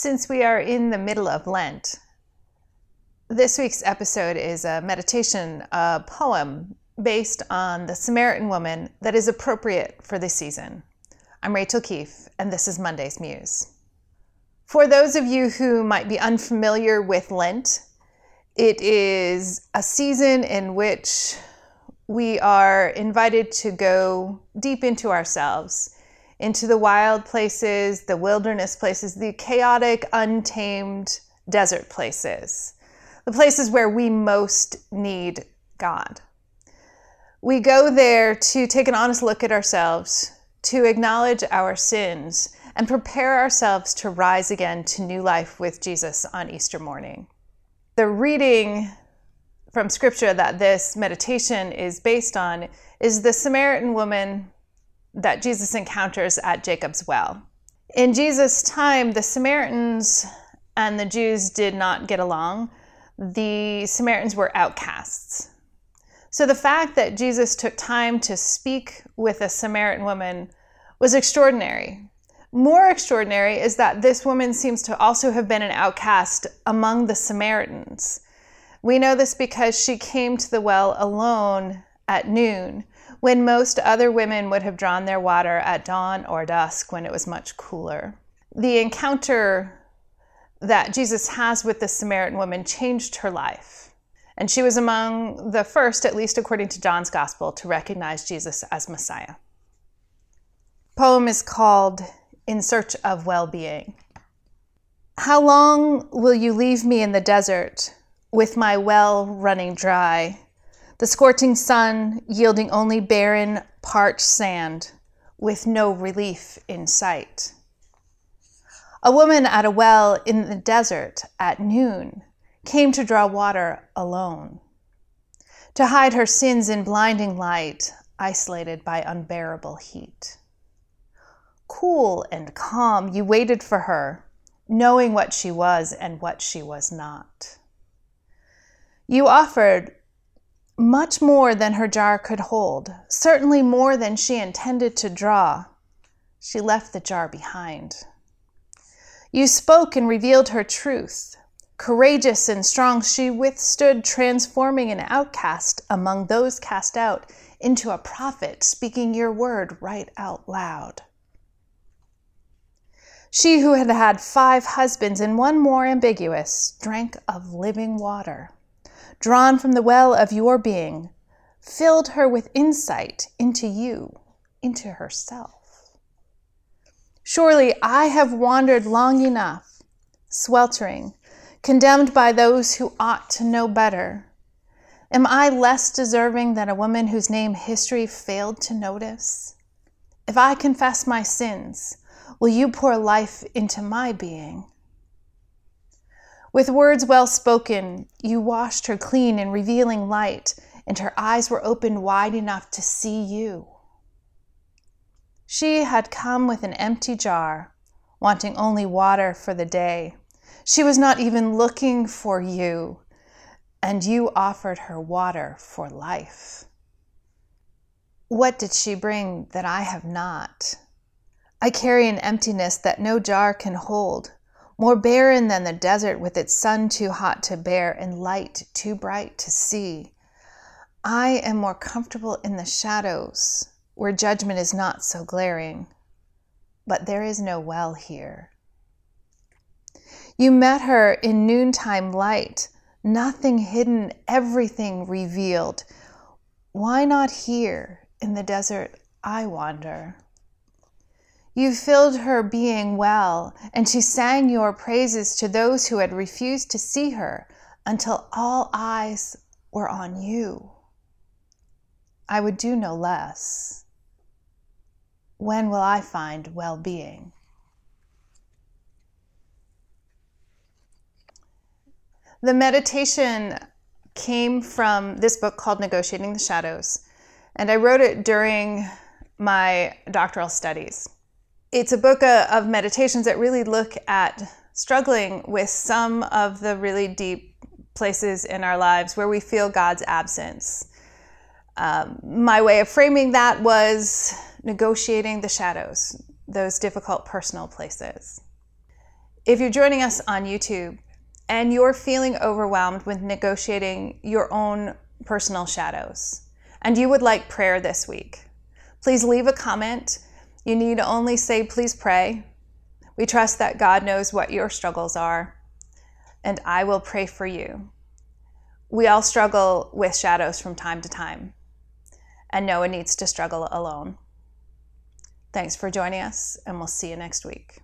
Since we are in the middle of Lent, this week's episode is a meditation, a poem based on the Samaritan woman that is appropriate for this season. I'm Rachael Keefe, and this is Monday's Muse. For those of you who might be unfamiliar with Lent, it is a season in which we are invited to go deep into ourselves into the wild places, the wilderness places, the chaotic, untamed desert places, the places where we most need God. We go there to take an honest look at ourselves, to acknowledge our sins, and prepare ourselves to rise again to new life with Jesus on Easter morning. The reading from scripture that this meditation is based on is the Samaritan woman that Jesus encounters at Jacob's well. In Jesus' time, the Samaritans and the Jews did not get along. The Samaritans were outcasts. So the fact that Jesus took time to speak with a Samaritan woman was extraordinary. More extraordinary is that this woman seems to also have been an outcast among the Samaritans. We know this because she came to the well alone at noon when most other women would have drawn their water at dawn or dusk when it was much cooler. The encounter that Jesus has with the Samaritan woman changed her life. And she was among the first, at least according to John's gospel, to recognize Jesus as Messiah. Poem is called In Search of Well Being. How long will you leave me in the desert with my well running dry? The scorching sun yielding only barren, parched sand with no relief in sight. A woman at a well in the desert at noon came to draw water alone, to hide her sins in blinding light, isolated by unbearable heat. Cool and calm, you waited for her, knowing what she was and what she was not. You offered much more than her jar could hold, certainly more than she intended to draw. She left the jar behind. You spoke and revealed her truth. Courageous and strong, she withstood transforming an outcast among those cast out into a prophet, speaking your word right out loud. She who had had five husbands and one more ambiguous drank of living water drawn from the well of your being, filled her with insight into you, into herself. Surely I have wandered long enough, sweltering, condemned by those who ought to know better. Am I less deserving than a woman whose name history failed to notice? If I confess my sins, will you pour life into my being? With words well spoken, you washed her clean in revealing light, and her eyes were opened wide enough to see you. She had come with an empty jar, wanting only water for the day. She was not even looking for you, and you offered her water for life. What did she bring that I have not? I carry an emptiness that no jar can hold more barren than the desert with its sun too hot to bear and light too bright to see. I am more comfortable in the shadows where judgment is not so glaring, but there is no well here. You met her in noontime light, nothing hidden, everything revealed. Why not here in the desert I wander? You filled her being well, and she sang your praises to those who had refused to see her until all eyes were on you. I would do no less. When will I find well being? The meditation came from this book called Negotiating the Shadows, and I wrote it during my doctoral studies it's a book uh, of meditations that really look at struggling with some of the really deep places in our lives where we feel God's absence. Um, my way of framing that was negotiating the shadows, those difficult personal places. If you're joining us on YouTube and you're feeling overwhelmed with negotiating your own personal shadows, and you would like prayer this week, please leave a comment. You need only say, please pray. We trust that God knows what your struggles are, and I will pray for you. We all struggle with shadows from time to time, and no one needs to struggle alone. Thanks for joining us, and we'll see you next week.